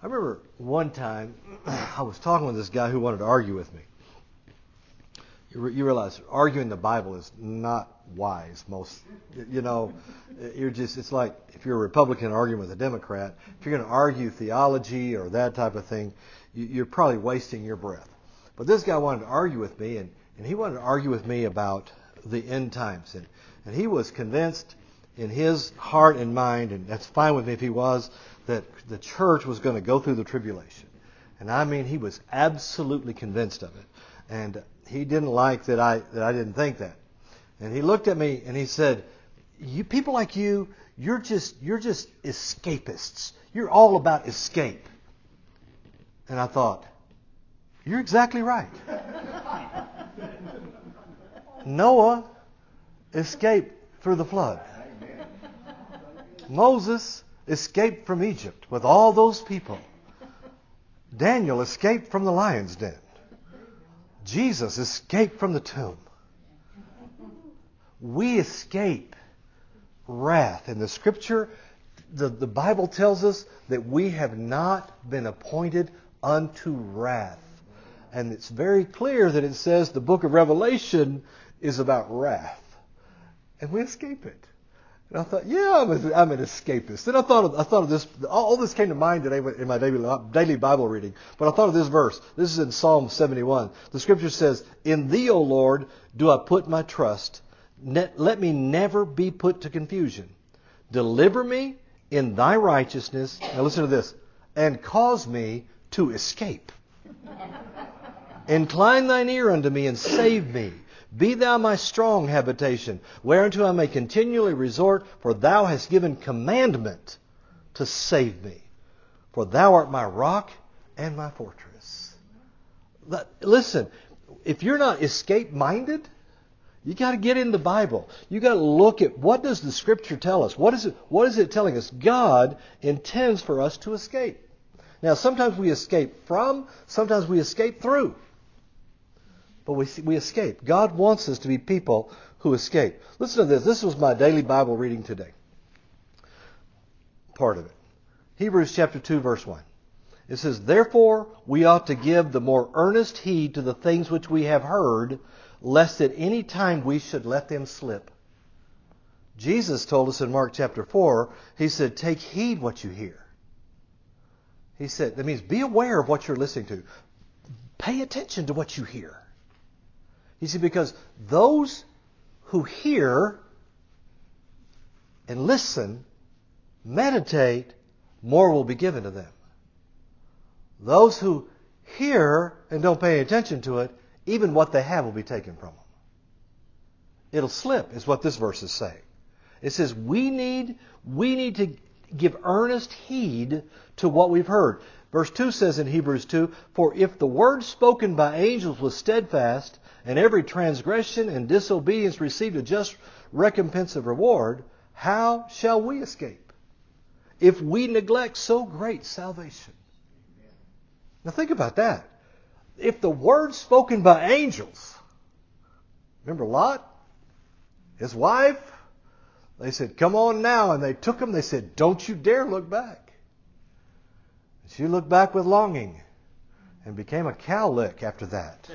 I remember one time I was talking with this guy who wanted to argue with me. You, re- you realize arguing the Bible is not wise. Most, you know, you're just, it's like if you're a Republican arguing with a Democrat, if you're going to argue theology or that type of thing, you, you're probably wasting your breath. But this guy wanted to argue with me, and, and he wanted to argue with me about the end times. And, and he was convinced in his heart and mind, and that's fine with me if he was, that the church was going to go through the tribulation. And I mean, he was absolutely convinced of it. And he didn't like that I, that I didn't think that. And he looked at me and he said, you people like you, you're just, you're just escapists. You're all about escape. And I thought, you're exactly right. Noah escaped through the flood. Moses escaped from Egypt with all those people. Daniel escaped from the lion's den. Jesus escaped from the tomb. We escape wrath. In the scripture, the, the Bible tells us that we have not been appointed unto wrath. And it's very clear that it says the book of Revelation is about wrath. And we escape it. And I thought, yeah, I'm, a, I'm an escapist. Then I thought of, I thought of this. All this came to mind today in my daily, daily Bible reading. But I thought of this verse. This is in Psalm 71. The scripture says, "In Thee, O Lord, do I put my trust. Let me never be put to confusion. Deliver me in Thy righteousness." Now listen to this. And cause me to escape. Incline Thine ear unto me and save me. Be thou my strong habitation, whereunto I may continually resort, for thou hast given commandment to save me. For thou art my rock and my fortress. Listen, if you're not escape minded, you got to get in the Bible. You got to look at what does the Scripture tell us. What is it? What is it telling us? God intends for us to escape. Now, sometimes we escape from, sometimes we escape through but we, we escape. God wants us to be people who escape. Listen to this. This was my daily Bible reading today. Part of it. Hebrews chapter 2 verse 1. It says, Therefore we ought to give the more earnest heed to the things which we have heard, lest at any time we should let them slip. Jesus told us in Mark chapter 4, He said, Take heed what you hear. He said, that means be aware of what you're listening to. Pay attention to what you hear. You see, because those who hear and listen, meditate, more will be given to them. Those who hear and don't pay attention to it, even what they have will be taken from them. It'll slip, is what this verse is saying. It says we need we need to give earnest heed to what we've heard. Verse 2 says in Hebrews 2, For if the word spoken by angels was steadfast, and every transgression and disobedience received a just recompense of reward, how shall we escape if we neglect so great salvation? Now think about that. If the word spoken by angels, remember Lot, his wife, they said, Come on now. And they took him, they said, Don't you dare look back. And she looked back with longing and became a cowlick after that.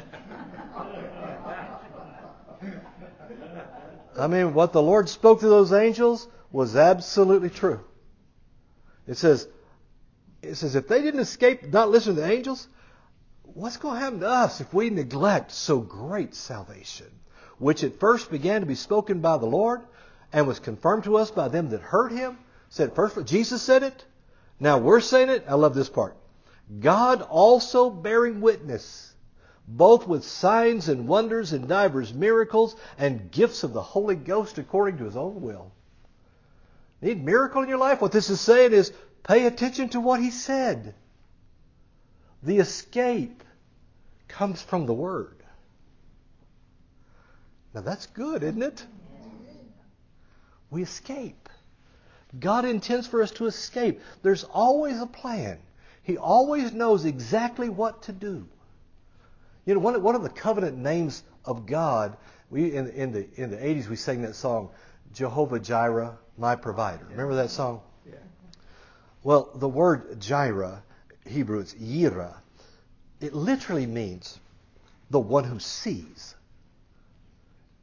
I mean, what the Lord spoke to those angels was absolutely true. It says, it says, if they didn't escape, not listen to the angels, what's going to happen to us if we neglect so great salvation, which at first began to be spoken by the Lord and was confirmed to us by them that heard him? Said first, Jesus said it. Now we're saying it. I love this part. God also bearing witness both with signs and wonders and divers miracles and gifts of the Holy Ghost according to his own will. Need miracle in your life? What this is saying is pay attention to what he said. The escape comes from the Word. Now that's good, isn't it? We escape. God intends for us to escape. There's always a plan. He always knows exactly what to do. You know, one of, one of the covenant names of God, we in, in the in the 80s we sang that song, Jehovah Jireh, my provider. Yeah. Remember that song? Yeah. Well, the word Jireh Hebrew, it's yira. It literally means the one who sees.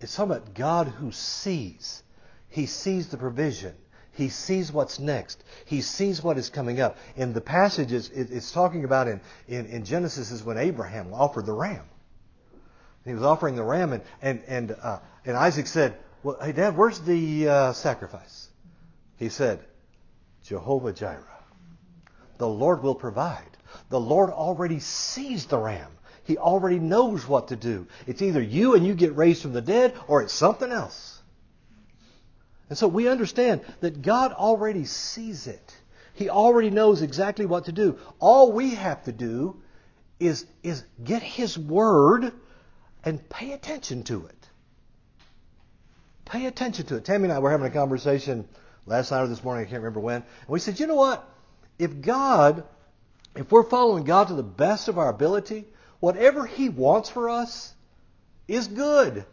It's talking about God who sees. He sees the provision. He sees what's next. He sees what is coming up. In the passages it's talking about in, in, in Genesis is when Abraham offered the ram. He was offering the ram, and and and, uh, and Isaac said, "Well, hey, Dad, where's the uh, sacrifice?" He said, "Jehovah Jireh, the Lord will provide. The Lord already sees the ram. He already knows what to do. It's either you and you get raised from the dead, or it's something else." And so we understand that God already sees it. He already knows exactly what to do. All we have to do is, is get His Word and pay attention to it. Pay attention to it. Tammy and I were having a conversation last night or this morning, I can't remember when. And we said, you know what? If God, if we're following God to the best of our ability, whatever He wants for us is good.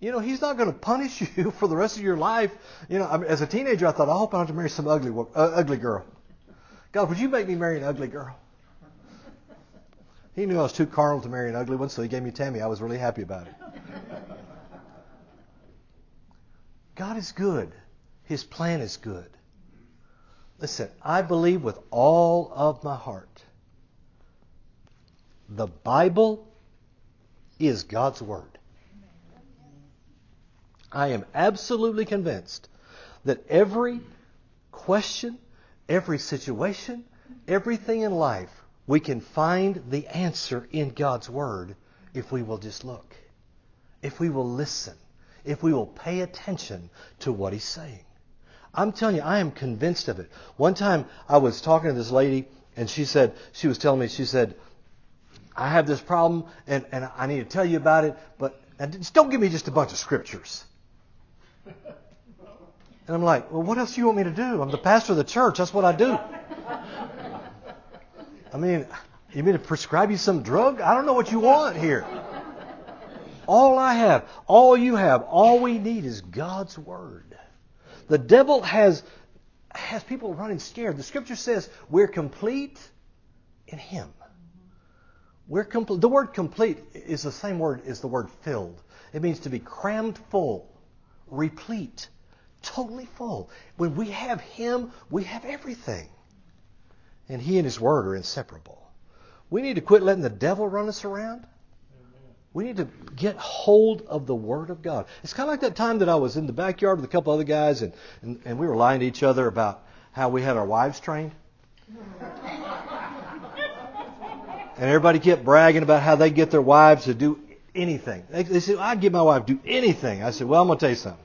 You know, he's not going to punish you for the rest of your life. You know, I mean, as a teenager, I thought, I hope I don't have to marry some ugly, uh, ugly girl. God, would you make me marry an ugly girl? He knew I was too carnal to marry an ugly one, so he gave me Tammy. I was really happy about it. God is good. His plan is good. Listen, I believe with all of my heart the Bible is God's Word. I am absolutely convinced that every question, every situation, everything in life, we can find the answer in God's Word if we will just look, if we will listen, if we will pay attention to what He's saying. I'm telling you, I am convinced of it. One time I was talking to this lady, and she said, she was telling me, she said, I have this problem, and, and I need to tell you about it, but just don't give me just a bunch of scriptures. And I'm like, well, what else do you want me to do? I'm the pastor of the church. That's what I do. I mean, you mean to prescribe you some drug? I don't know what you want here. All I have, all you have, all we need is God's word. The devil has has people running scared. The scripture says we're complete in him. We're complete. The word complete is the same word as the word filled. It means to be crammed full replete, totally full. When we have Him, we have everything. And He and His Word are inseparable. We need to quit letting the devil run us around. We need to get hold of the Word of God. It's kind of like that time that I was in the backyard with a couple other guys, and, and, and we were lying to each other about how we had our wives trained. and everybody kept bragging about how they get their wives to do anything. They, they said, I'd get my wife to do anything. I said, well, I'm going to tell you something.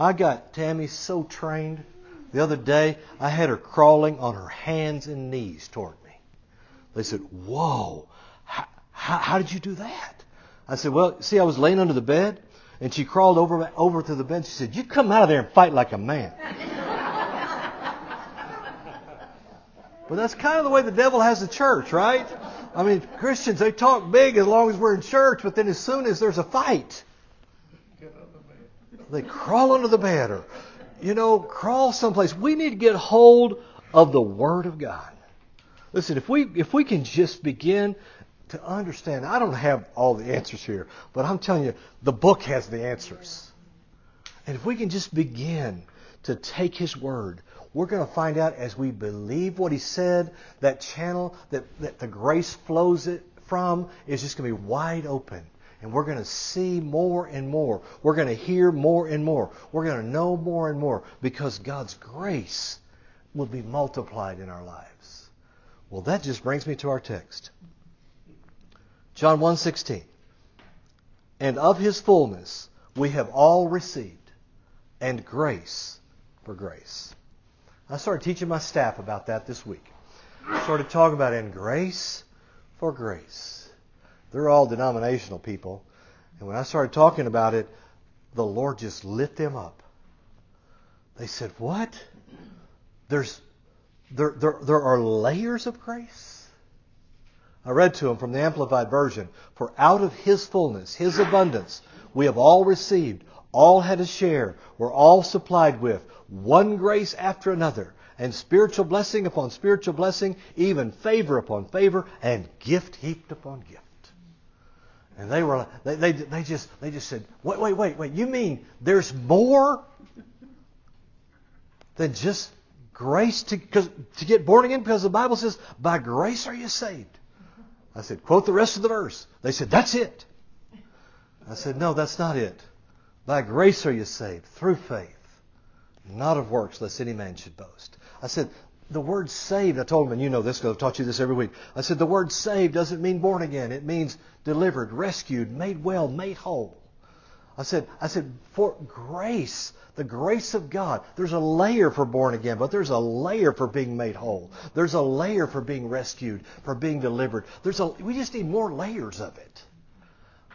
I got Tammy so trained. The other day, I had her crawling on her hands and knees toward me. They said, whoa, how, how, how did you do that? I said, well, see, I was laying under the bed, and she crawled over, over to the bed. She said, you come out of there and fight like a man. but that's kind of the way the devil has the church, right? I mean, Christians, they talk big as long as we're in church, but then as soon as there's a fight, they crawl under the bed or, you know, crawl someplace. We need to get hold of the Word of God. Listen, if we if we can just begin to understand, I don't have all the answers here, but I'm telling you, the book has the answers. And if we can just begin to take His Word, we're going to find out as we believe what he said, that channel that, that the grace flows it from is just going to be wide open. And we're going to see more and more. We're going to hear more and more. We're going to know more and more because God's grace will be multiplied in our lives. Well, that just brings me to our text. John 1:16. And of his fullness we have all received and grace for grace. I started teaching my staff about that this week. I started talking about in grace for grace. They're all denominational people. And when I started talking about it, the Lord just lit them up. They said, What? There's there, there, there are layers of grace? I read to them from the Amplified Version For out of His fullness, His abundance, we have all received, all had a share, were all supplied with, one grace after another, and spiritual blessing upon spiritual blessing, even favor upon favor, and gift heaped upon gift. And they were they, they, they just they just said, wait, wait, wait, wait. You mean there's more than just grace to, to get born again? Because the Bible says, by grace are you saved. I said, quote the rest of the verse. They said, that's it. I said, no, that's not it. By grace are you saved, through faith, not of works, lest any man should boast. I said, the word saved, I told them, and you know this because I've taught you this every week. I said, the word saved doesn't mean born again. It means delivered, rescued, made well, made whole. I said, I said, for grace, the grace of God, there's a layer for born again, but there's a layer for being made whole. There's a layer for being rescued, for being delivered. There's a, we just need more layers of it.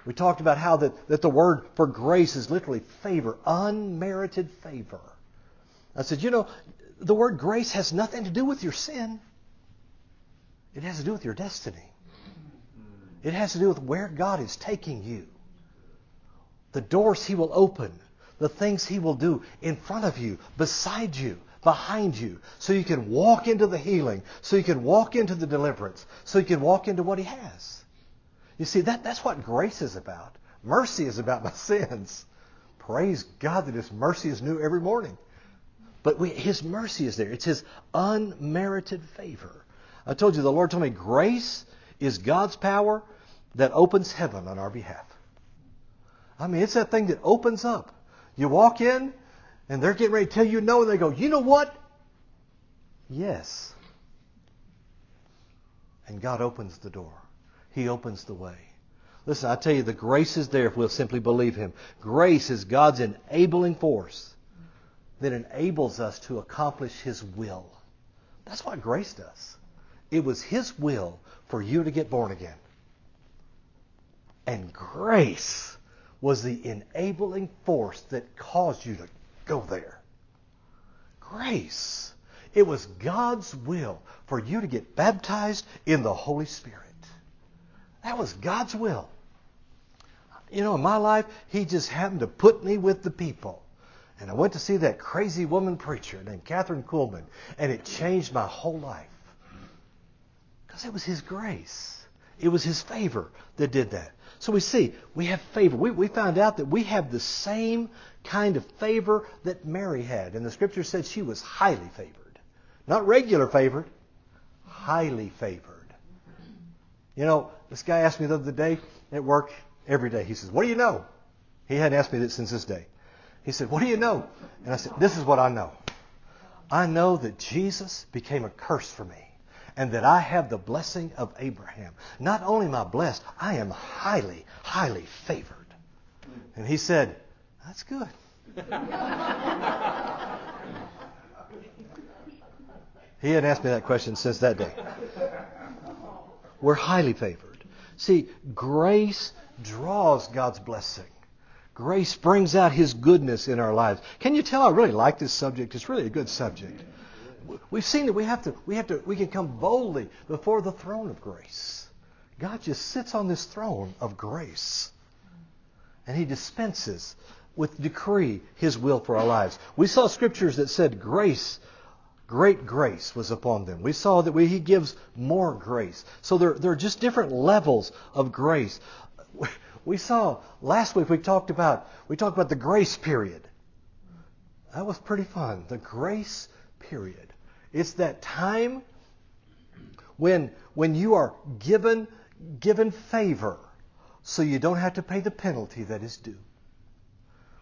We talked about how that, that the word for grace is literally favor, unmerited favor. I said, you know, the word grace has nothing to do with your sin. It has to do with your destiny. It has to do with where God is taking you. The doors He will open, the things He will do in front of you, beside you, behind you, so you can walk into the healing, so you can walk into the deliverance, so you can walk into what He has. You see, that, that's what grace is about. Mercy is about my sins. Praise God that His mercy is new every morning. But we, His mercy is there. It's His unmerited favor. I told you, the Lord told me grace is God's power that opens heaven on our behalf. I mean, it's that thing that opens up. You walk in, and they're getting ready to tell you no, and they go, you know what? Yes. And God opens the door. He opens the way. Listen, I tell you, the grace is there if we'll simply believe Him. Grace is God's enabling force that enables us to accomplish His will. That's what grace does. It was His will for you to get born again. And grace was the enabling force that caused you to go there. Grace. It was God's will for you to get baptized in the Holy Spirit. That was God's will. You know, in my life, He just happened to put me with the people. And I went to see that crazy woman preacher named Kathryn Kuhlman, and it changed my whole life. Because it was His grace. It was His favor that did that. So we see, we have favor. We, we found out that we have the same kind of favor that Mary had. And the scripture said she was highly favored. Not regular favored, highly favored. You know, this guy asked me the other day at work every day. He says, What do you know? He hadn't asked me that since this day. He said, What do you know? And I said, This is what I know. I know that Jesus became a curse for me and that I have the blessing of Abraham. Not only am I blessed, I am highly, highly favored. And he said, That's good. he hadn't asked me that question since that day. We're highly favored. See, grace draws God's blessing. Grace brings out His goodness in our lives. Can you tell I really like this subject? It's really a good subject. We've seen that we have to, we have to, we can come boldly before the throne of grace. God just sits on this throne of grace. And He dispenses with decree His will for our lives. We saw scriptures that said grace, great grace was upon them. We saw that we, He gives more grace. So there, there are just different levels of grace we saw last week we talked about we talked about the grace period. That was pretty fun. The grace period. It's that time when when you are given given favor so you don't have to pay the penalty that is due.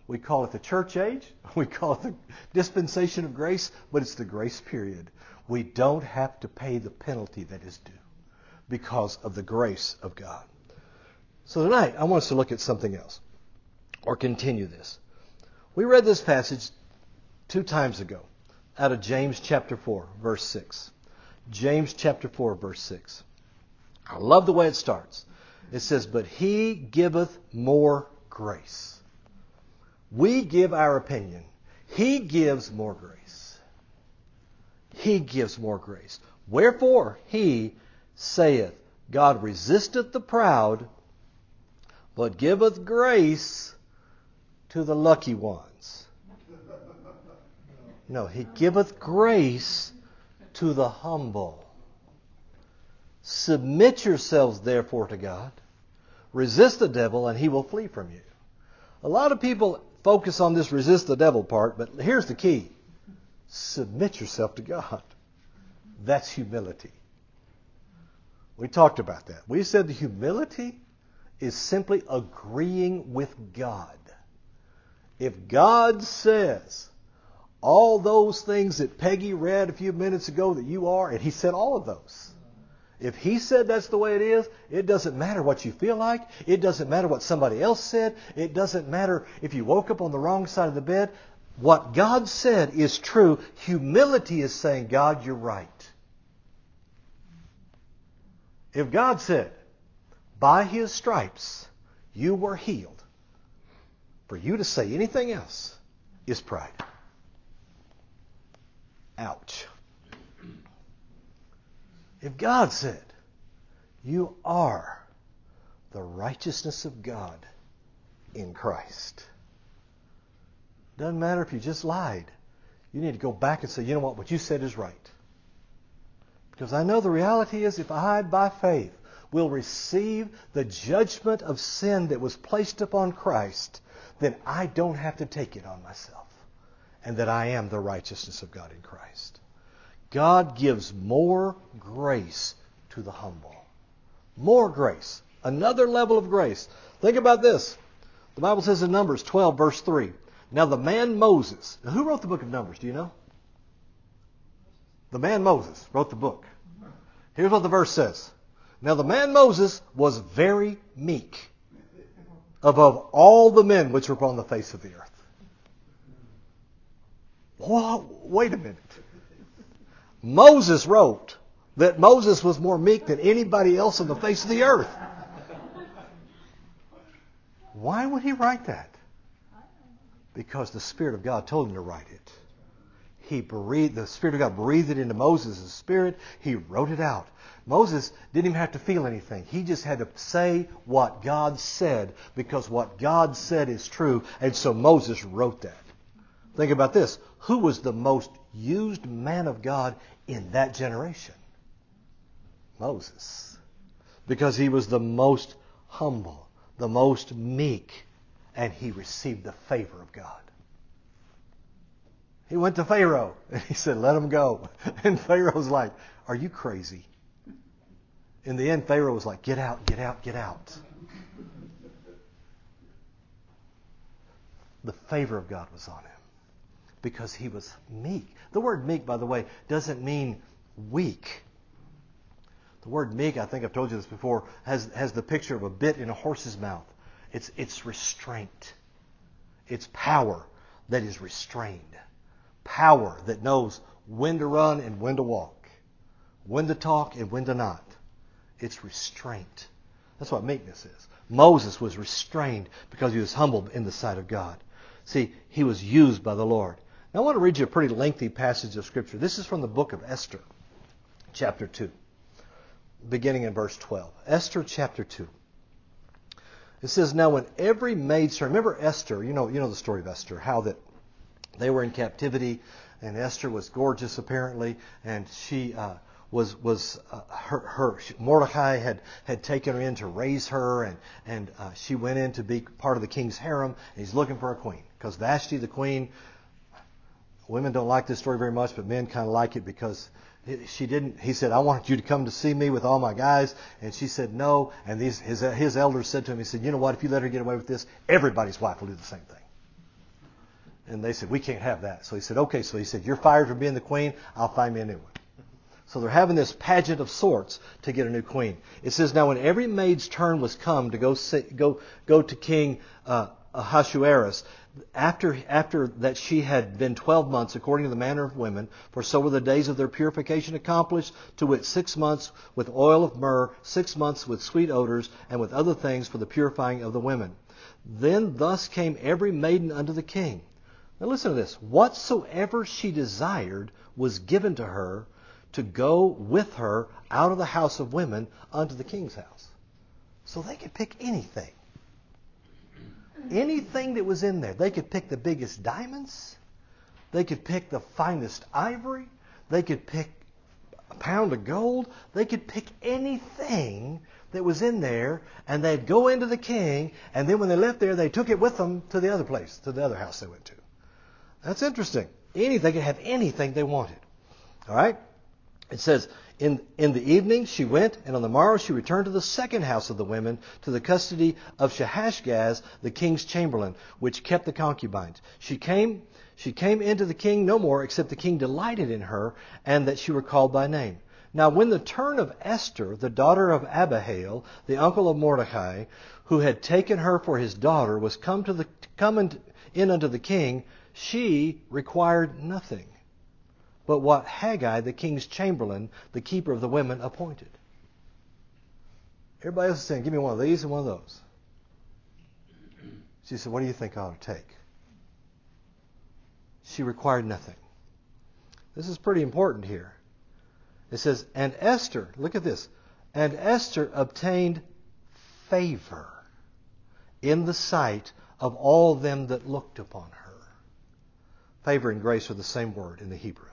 We call it the church age, we call it the dispensation of grace, but it's the grace period. We don't have to pay the penalty that is due because of the grace of God. So tonight, I want us to look at something else, or continue this. We read this passage two times ago out of James chapter 4, verse 6. James chapter 4, verse 6. I love the way it starts. It says, But he giveth more grace. We give our opinion. He gives more grace. He gives more grace. Wherefore he saith, God resisteth the proud, but giveth grace to the lucky ones. No, he giveth grace to the humble. Submit yourselves therefore to God. Resist the devil and he will flee from you. A lot of people focus on this resist the devil part, but here's the key. Submit yourself to God. That's humility. We talked about that. We said the humility is simply agreeing with God. If God says all those things that Peggy read a few minutes ago that you are, and he said all of those. If he said that's the way it is, it doesn't matter what you feel like. It doesn't matter what somebody else said. It doesn't matter if you woke up on the wrong side of the bed. What God said is true. Humility is saying, God, you're right. If God said, by his stripes you were healed, for you to say anything else is pride. Ouch. If God said, You are the righteousness of God in Christ, doesn't matter if you just lied. You need to go back and say, You know what? What you said is right. Because I know the reality is if I, by faith, will receive the judgment of sin that was placed upon Christ, then I don't have to take it on myself. And that I am the righteousness of God in Christ. God gives more grace to the humble. More grace. Another level of grace. Think about this. The Bible says in Numbers 12, verse 3. Now the man Moses. Now who wrote the book of Numbers? Do you know? The man Moses wrote the book. Here's what the verse says. Now the man Moses was very meek above all the men which were upon the face of the earth. Whoa, wait a minute. Moses wrote that Moses was more meek than anybody else on the face of the earth. Why would he write that? Because the Spirit of God told him to write it. He breathed, the Spirit of God breathed it into Moses' spirit. He wrote it out. Moses didn't even have to feel anything. He just had to say what God said because what God said is true. And so Moses wrote that. Think about this. Who was the most used man of God in that generation? Moses. Because he was the most humble, the most meek, and he received the favor of God. He went to Pharaoh and he said, Let him go. And Pharaoh's like, Are you crazy? In the end, Pharaoh was like, Get out, get out, get out. The favor of God was on him because he was meek. The word meek, by the way, doesn't mean weak. The word meek, I think I've told you this before, has, has the picture of a bit in a horse's mouth. It's, it's restraint. It's power that is restrained. Power that knows when to run and when to walk. When to talk and when to not. It's restraint. That's what meekness is. Moses was restrained because he was humbled in the sight of God. See, he was used by the Lord. Now I want to read you a pretty lengthy passage of Scripture. This is from the book of Esther, chapter 2, beginning in verse 12. Esther chapter 2. It says, Now when every maidservant, remember Esther, you know, you know the story of Esther, how that they were in captivity, and Esther was gorgeous apparently, and she uh, was was uh, her, her Mordecai had had taken her in to raise her, and and uh, she went in to be part of the king's harem. And he's looking for a queen because Vashti, the queen, women don't like this story very much, but men kind of like it because she didn't. He said, "I want you to come to see me with all my guys," and she said no. And these his his elders said to him, he said, "You know what? If you let her get away with this, everybody's wife will do the same thing." And they said, "We can't have that." So he said, "Okay." So he said, "You're fired from being the queen. I'll find me a new one." So they're having this pageant of sorts to get a new queen. It says, "Now when every maid's turn was come to go go go to King uh, Ahasuerus, after, after that she had been twelve months according to the manner of women, for so were the days of their purification accomplished, to wit six months with oil of myrrh, six months with sweet odors, and with other things for the purifying of the women. Then thus came every maiden unto the king. Now listen to this. Whatsoever she desired was given to her to go with her out of the house of women unto the king's house. So they could pick anything anything that was in there. They could pick the biggest diamonds. They could pick the finest ivory. They could pick a pound of gold. They could pick anything that was in there, and they'd go into the king, and then when they left there, they took it with them to the other place, to the other house they went to. That's interesting. Any, they could have anything they wanted. All right? It says, in, in the evening she went, and on the morrow she returned to the second house of the women, to the custody of Shaashgaz, the king's chamberlain, which kept the concubines. She came, she came into the king no more, except the king delighted in her, and that she were called by name. Now, when the turn of Esther, the daughter of Abihail, the uncle of Mordecai, who had taken her for his daughter, was come to the come in unto the king, she required nothing but what Hegai, the king's chamberlain, the keeper of the women, appointed. Everybody else is saying, Give me one of these and one of those. She said, What do you think I ought to take? She required nothing. This is pretty important here. It says, and Esther, look at this, and Esther obtained favor in the sight of all them that looked upon her. Favor and grace are the same word in the Hebrew.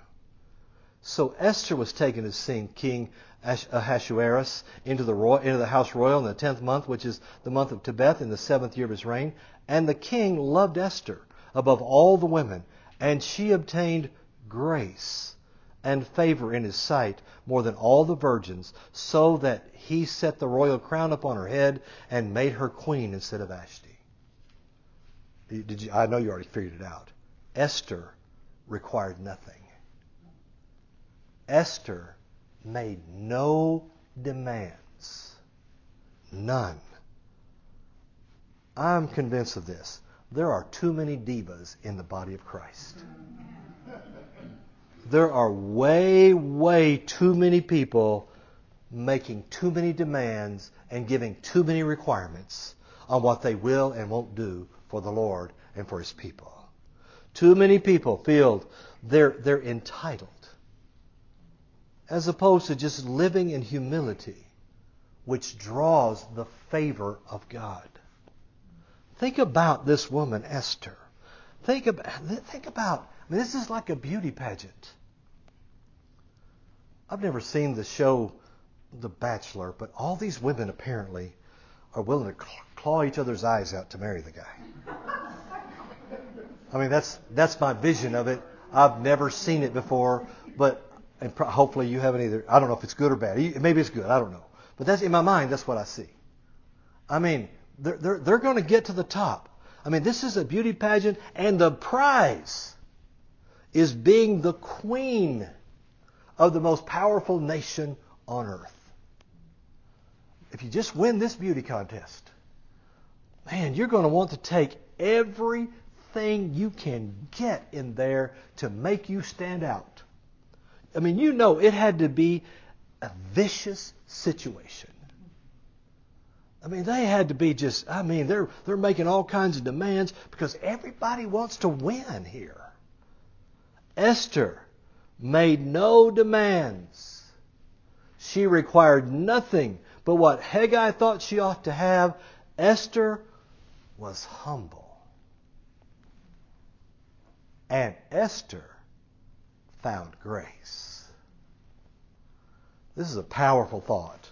So Esther was taken as seeing King Ahasuerus into the, royal, into the house royal in the tenth month, which is the month of Tebeth, in the seventh year of his reign. And the king loved Esther above all the women, and she obtained grace and favor in his sight more than all the virgins, so that he set the royal crown upon her head and made her queen instead of Vashti. Did you, I know you already figured it out. Esther required nothing. Esther made no demands. None. I'm convinced of this. There are too many divas in the body of Christ. There are way, way too many people making too many demands and giving too many requirements on what they will and won't do for the Lord and for His people. Too many people feel they're, they're entitled as opposed to just living in humility, which draws the favor of God. Think about this woman, Esther. Think about, think about, I mean, this is like a beauty pageant. I've never seen the show The Bachelor, but all these women apparently are willing to claw each other's eyes out to marry the guy. I mean, that's that's my vision of it. I've never seen it before, but and pro- hopefully you haven't either. I don't know if it's good or bad. Maybe it's good. I don't know. But that's in my mind. That's what I see. I mean, they're they're, they're going to get to the top. I mean, this is a beauty pageant, and the prize is being the queen of the most powerful nation on earth. If you just win this beauty contest, man, you're going to want to take everything you can get in there to make you stand out. I mean, you know, it had to be a vicious situation. I mean, they had to be just, I mean, they're, they're making all kinds of demands because everybody wants to win here. Esther made no demands. She required nothing but what Hegai thought she ought to have. Esther was humble. And Esther found grace. This is a powerful thought.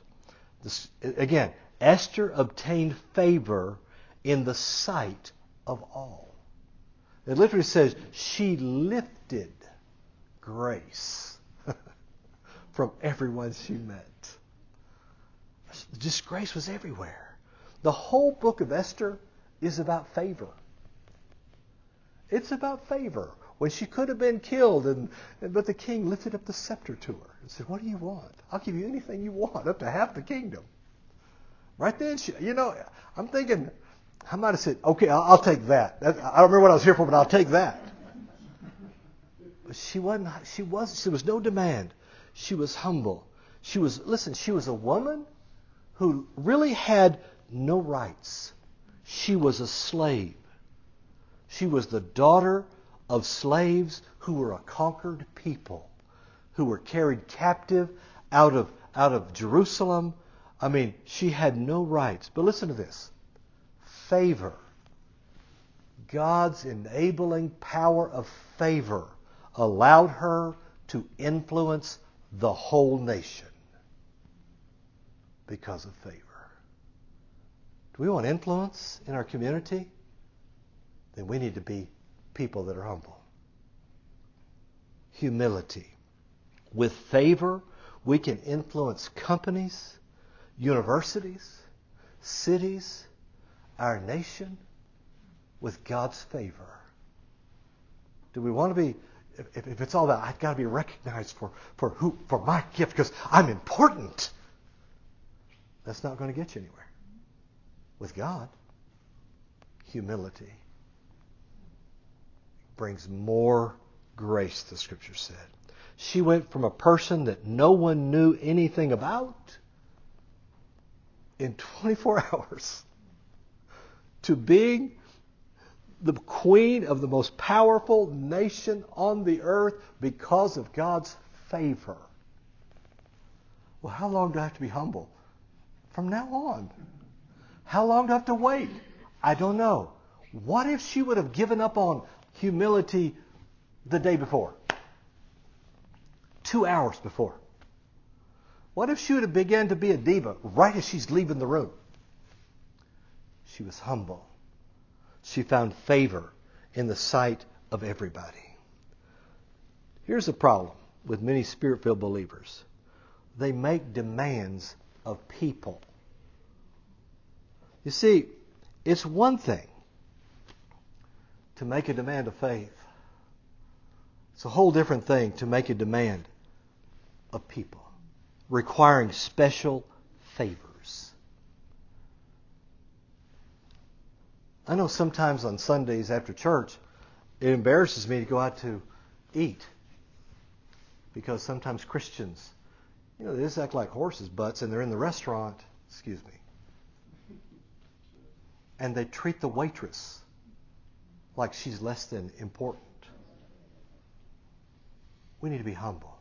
This, again, Esther obtained favor in the sight of all. It literally says she lifted grace from everyone she met. Just grace was everywhere. The whole book of Esther is about favor. It's about favor. When she could have been killed, and but the king lifted up the scepter to her and said, "What do you want? I'll give you anything you want, up to half the kingdom." Right then, she, you know, I'm thinking, I might have said, "Okay, I'll, I'll take that." that. I don't remember what I was here for, but I'll take that she wasn't she was there was no demand. She was humble. She was listen, she was a woman who really had no rights. She was a slave. She was the daughter of slaves who were a conquered people, who were carried captive out of out of Jerusalem. I mean, she had no rights. But listen to this. Favor. God's enabling power of favor allowed her to influence the whole nation because of favor. Do we want influence in our community? Then we need to be people that are humble. Humility. With favor, we can influence companies, universities, cities, our nation with God's favor. Do we want to be, if, if it's all about, I've got to be recognized for, for, who, for my gift because I'm important, that's not going to get you anywhere. With God, humility brings more grace, the scripture said. She went from a person that no one knew anything about in 24 hours to being the queen of the most powerful nation on the earth because of God's favor. Well, how long do I have to be humble? From now on. How long do I have to wait? I don't know. What if she would have given up on humility the day before? Two hours before? What if she would have begun to be a diva right as she's leaving the room? She was humble. She found favor in the sight of everybody. Here's the problem with many spirit filled believers they make demands of people. You see, it's one thing to make a demand of faith, it's a whole different thing to make a demand of people, requiring special favors. I know sometimes on Sundays after church, it embarrasses me to go out to eat because sometimes Christians, you know, they just act like horses' butts and they're in the restaurant, excuse me, and they treat the waitress like she's less than important. We need to be humble.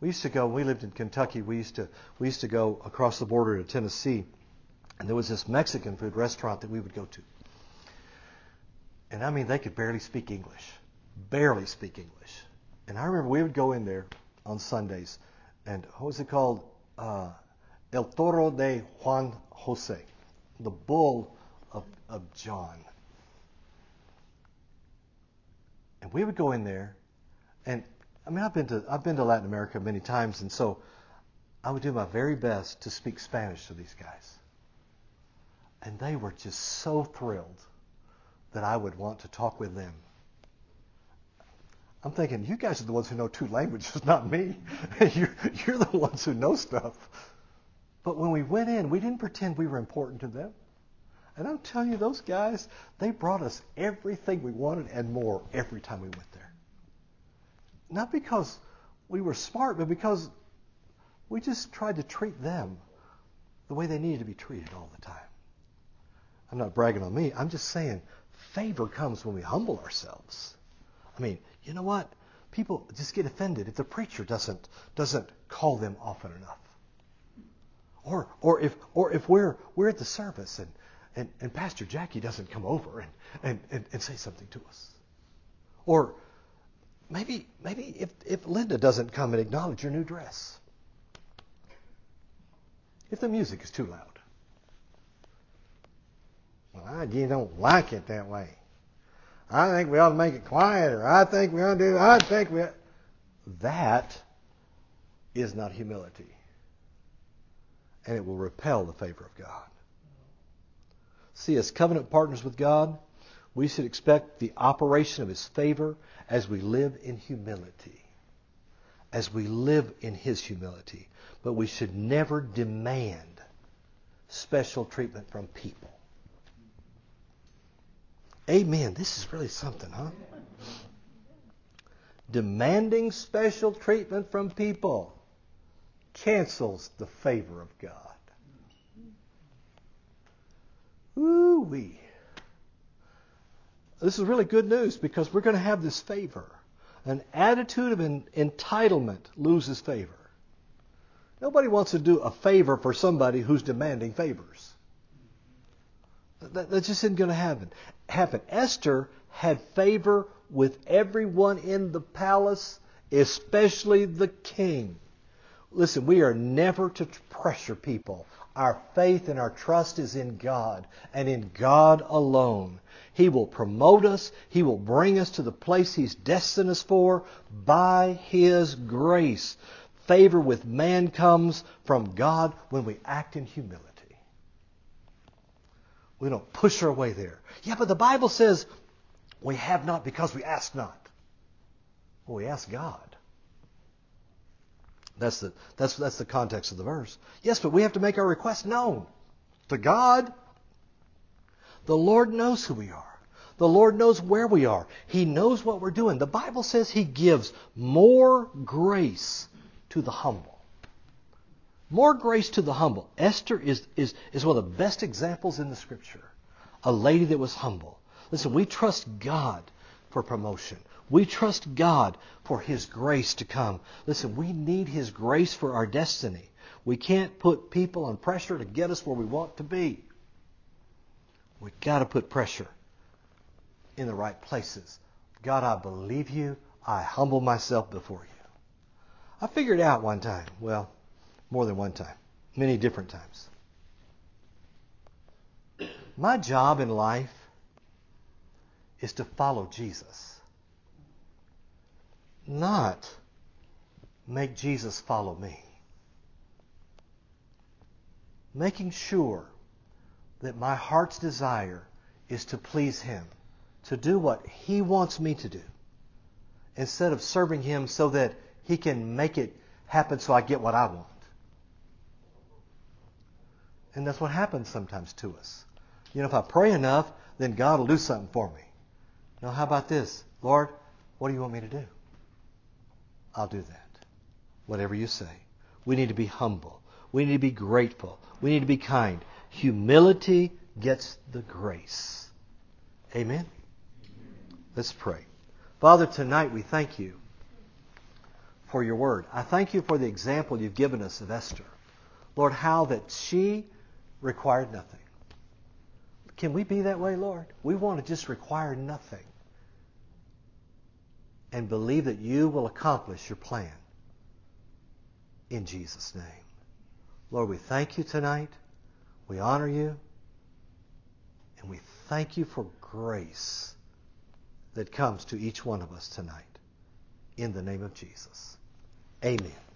We used to go. We lived in Kentucky. We used to we used to go across the border to Tennessee, and there was this Mexican food restaurant that we would go to. And I mean, they could barely speak English, barely speak English. And I remember we would go in there on Sundays, and what was it called? Uh, El Toro de Juan Jose the bull of, of John. And we would go in there, and I mean, I've been to I've been to Latin America many times, and so I would do my very best to speak Spanish to these guys. And they were just so thrilled that I would want to talk with them. I'm thinking, you guys are the ones who know two languages, not me. you're, you're the ones who know stuff. But when we went in, we didn't pretend we were important to them. And I'm telling you, those guys, they brought us everything we wanted and more every time we went there. Not because we were smart, but because we just tried to treat them the way they needed to be treated all the time. I'm not bragging on me. I'm just saying favor comes when we humble ourselves. I mean, you know what? People just get offended if the preacher doesn't doesn't call them often enough. Or, or if, or if we're, we're at the service and, and, and Pastor Jackie doesn't come over and, and, and, and say something to us. Or maybe, maybe if, if Linda doesn't come and acknowledge your new dress. If the music is too loud. Well, I don't like it that way. I think we ought to make it quieter. I think we ought to do, I think we. That is not humility and it will repel the favor of God. See, as covenant partners with God, we should expect the operation of His favor as we live in humility. As we live in His humility. But we should never demand special treatment from people. Amen. This is really something, huh? Demanding special treatment from people cancels the favor of God. Ooh wee. This is really good news because we're going to have this favor. An attitude of entitlement loses favor. Nobody wants to do a favor for somebody who's demanding favors. That, that just isn't going to happen. Happen. Esther had favor with everyone in the palace, especially the king. Listen, we are never to pressure people. Our faith and our trust is in God and in God alone. He will promote us. He will bring us to the place He's destined us for by His grace. Favor with man comes from God when we act in humility. We don't push our way there. Yeah, but the Bible says we have not because we ask not. Well, we ask God. That's the, that's, that's the context of the verse. Yes, but we have to make our request known to God. The Lord knows who we are. The Lord knows where we are. He knows what we're doing. The Bible says He gives more grace to the humble. More grace to the humble. Esther is, is, is one of the best examples in the Scripture. A lady that was humble. Listen, we trust God for promotion. We trust God for His grace to come. Listen, we need His grace for our destiny. We can't put people on pressure to get us where we want to be. We've got to put pressure in the right places. God, I believe you. I humble myself before you. I figured out one time, well, more than one time, many different times. My job in life is to follow Jesus, not make Jesus follow me. Making sure that my heart's desire is to please Him to do what He wants me to do instead of serving Him so that He can make it happen so I get what I want. And that's what happens sometimes to us. You know, if I pray enough, then God will do something for me. Now, how about this? Lord, what do you want me to do? I'll do that. Whatever you say. We need to be humble. We need to be grateful. We need to be kind. Humility gets the grace. Amen. Let's pray. Father, tonight we thank you for your word. I thank you for the example you've given us of Esther. Lord, how that she required nothing. Can we be that way, Lord? We want to just require nothing and believe that you will accomplish your plan in Jesus' name. Lord, we thank you tonight. We honor you. And we thank you for grace that comes to each one of us tonight. In the name of Jesus. Amen.